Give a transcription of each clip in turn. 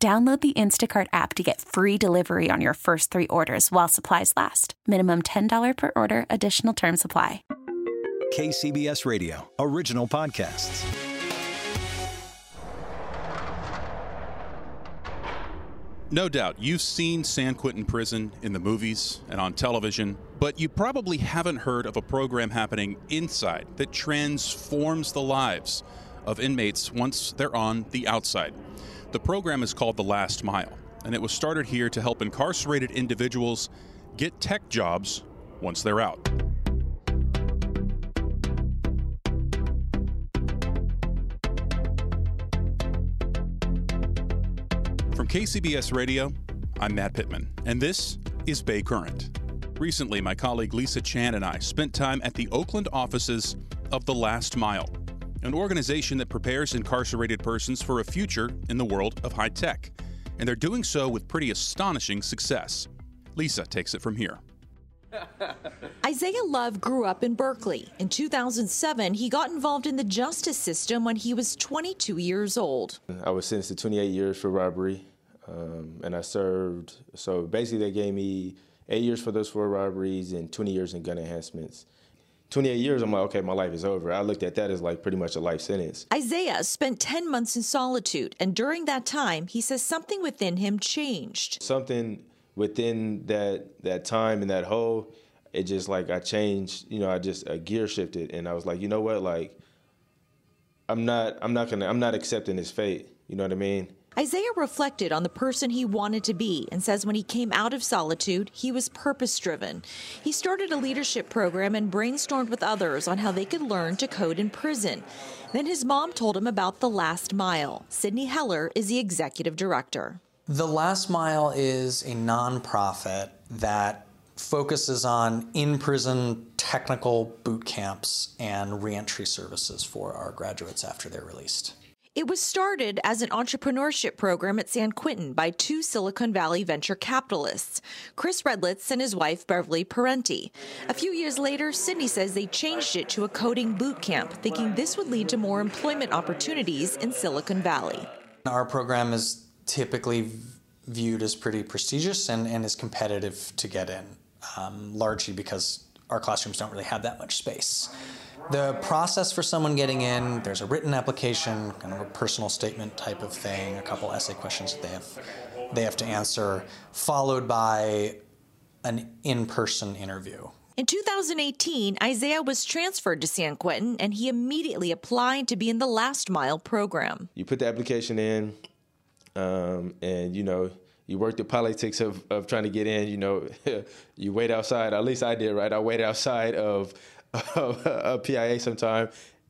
Download the Instacart app to get free delivery on your first three orders while supplies last. Minimum $10 per order, additional term supply. KCBS Radio, original podcasts. No doubt, you've seen San Quentin Prison in the movies and on television, but you probably haven't heard of a program happening inside that transforms the lives of inmates once they're on the outside. The program is called The Last Mile, and it was started here to help incarcerated individuals get tech jobs once they're out. From KCBS Radio, I'm Matt Pittman, and this is Bay Current. Recently, my colleague Lisa Chan and I spent time at the Oakland offices of The Last Mile, an organization that prepares incarcerated persons for a future in the world of high tech. And they're doing so with pretty astonishing success. Lisa takes it from here. Isaiah Love grew up in Berkeley. In 2007, he got involved in the justice system when he was 22 years old. I was sentenced to 28 years for robbery, um, and I served. So basically, they gave me eight years for those four robberies and 20 years in gun enhancements. 28 years, I'm like, okay, my life is over. I looked at that as like pretty much a life sentence. Isaiah spent 10 months in solitude, and during that time, he says something within him changed. Something within that that time and that hole, it just like I changed. You know, I just a gear shifted, and I was like, you know what, like, I'm not, I'm not gonna, I'm not accepting this fate. You know what I mean? Isaiah reflected on the person he wanted to be and says when he came out of solitude, he was purpose driven. He started a leadership program and brainstormed with others on how they could learn to code in prison. Then his mom told him about The Last Mile. Sydney Heller is the executive director. The Last Mile is a nonprofit that focuses on in prison technical boot camps and reentry services for our graduates after they're released. It was started as an entrepreneurship program at San Quentin by two Silicon Valley venture capitalists, Chris Redlitz and his wife Beverly Parenti. A few years later, Sydney says they changed it to a coding boot camp, thinking this would lead to more employment opportunities in Silicon Valley. Our program is typically viewed as pretty prestigious and, and is competitive to get in, um, largely because our classrooms don't really have that much space. The process for someone getting in, there's a written application, kind of a personal statement type of thing, a couple essay questions that they have they have to answer, followed by an in-person interview. In 2018, Isaiah was transferred to San Quentin and he immediately applied to be in the Last Mile program. You put the application in, um, and you know, you work the politics of, of trying to get in. You know, you wait outside. At least I did, right? I waited outside of of a PIA sometime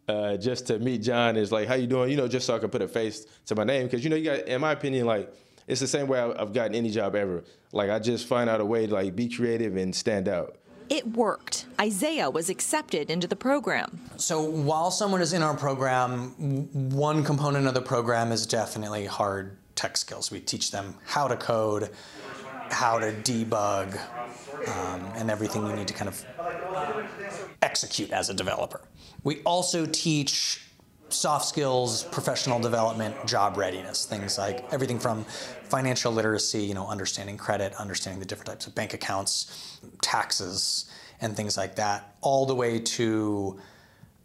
uh, just to meet John. Is like, how you doing? You know, just so I can put a face to my name because you know, you got, in my opinion, like it's the same way I've gotten any job ever. Like I just find out a way to like be creative and stand out. It worked. Isaiah was accepted into the program. So while someone is in our program, one component of the program is definitely hard tech skills. We teach them how to code, how to debug, um, and everything you need to kind of execute as a developer. We also teach soft skills, professional development, job readiness, things like everything from financial literacy, you know, understanding credit, understanding the different types of bank accounts, taxes, and things like that, all the way to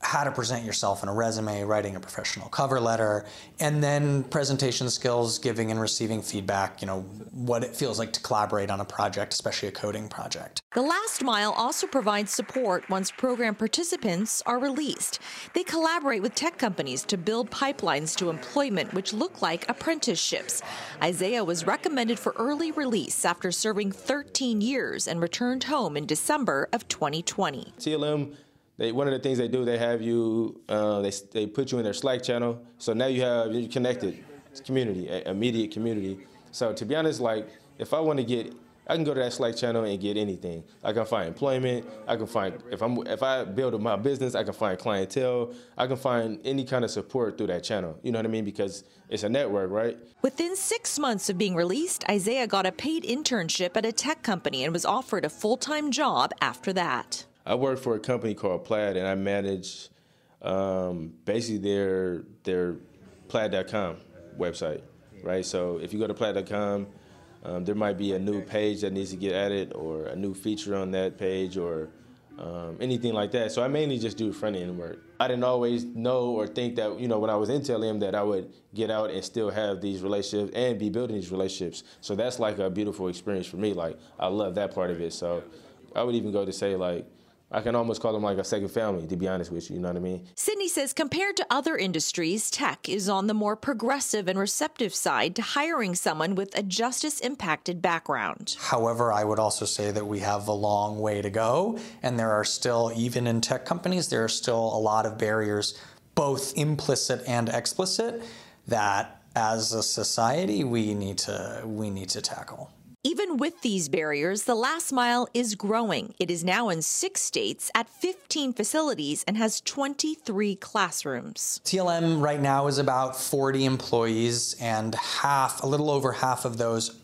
how to present yourself in a resume, writing a professional cover letter, and then presentation skills, giving and receiving feedback, you know, what it feels like to collaborate on a project, especially a coding project. The Last Mile also provides support once program participants are released. They collaborate with tech companies to build pipelines to employment which look like apprenticeships. Isaiah was recommended for early release after serving 13 years and returned home in December of 2020. TLM they one of the things they do they have you uh, they they put you in their Slack channel so now you have you're connected community immediate community So to be honest, like if I want to get I can go to that Slack channel and get anything. I can find employment. I can find if I'm if I build my business, I can find clientele. I can find any kind of support through that channel. You know what I mean? Because it's a network, right? Within six months of being released, Isaiah got a paid internship at a tech company and was offered a full time job after that. I work for a company called Plaid, and I manage um, basically their their Plaid.com website, right? So if you go to Plaid.com um, there might be a new page that needs to get added or a new feature on that page or um, anything like that. So I mainly just do front end work. I didn't always know or think that, you know, when I was in TLM that I would get out and still have these relationships and be building these relationships. So that's like a beautiful experience for me. Like, I love that part of it. So I would even go to say, like, I can almost call them like a second family, to be honest with you. You know what I mean? Sydney says compared to other industries, tech is on the more progressive and receptive side to hiring someone with a justice impacted background. However, I would also say that we have a long way to go, and there are still, even in tech companies, there are still a lot of barriers, both implicit and explicit, that as a society we need to we need to tackle. Even with these barriers, the last mile is growing. It is now in six states at 15 facilities and has 23 classrooms. TLM right now is about 40 employees, and half, a little over half of those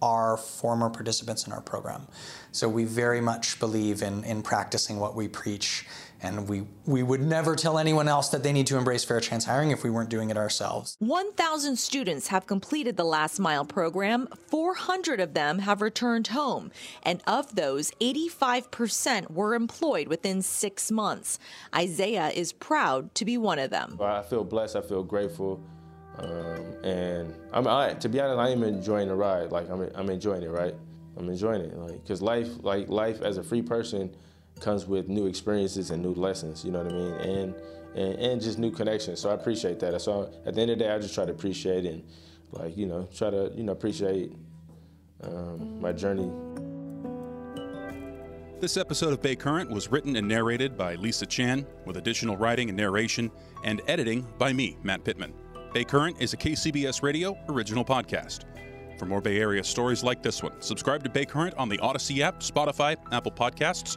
are former participants in our program. So we very much believe in, in practicing what we preach and we, we would never tell anyone else that they need to embrace fair chance hiring if we weren't doing it ourselves. 1,000 students have completed the Last Mile program. 400 of them have returned home. And of those, 85% were employed within six months. Isaiah is proud to be one of them. I feel blessed. I feel grateful. Um, and I'm, I, to be honest, I am enjoying the ride. Like I'm, I'm enjoying it, right? I'm enjoying it, like, cause life, like life as a free person, comes with new experiences and new lessons, you know what I mean? And, and, and just new connections. So I appreciate that. So at the end of the day, I just try to appreciate and like, you know, try to, you know, appreciate um, my journey. This episode of Bay Current was written and narrated by Lisa Chan, with additional writing and narration and editing by me, Matt Pittman. Bay Current is a KCBS Radio original podcast. For more Bay Area stories like this one, subscribe to Bay Current on the Audacy app, Spotify, Apple Podcasts,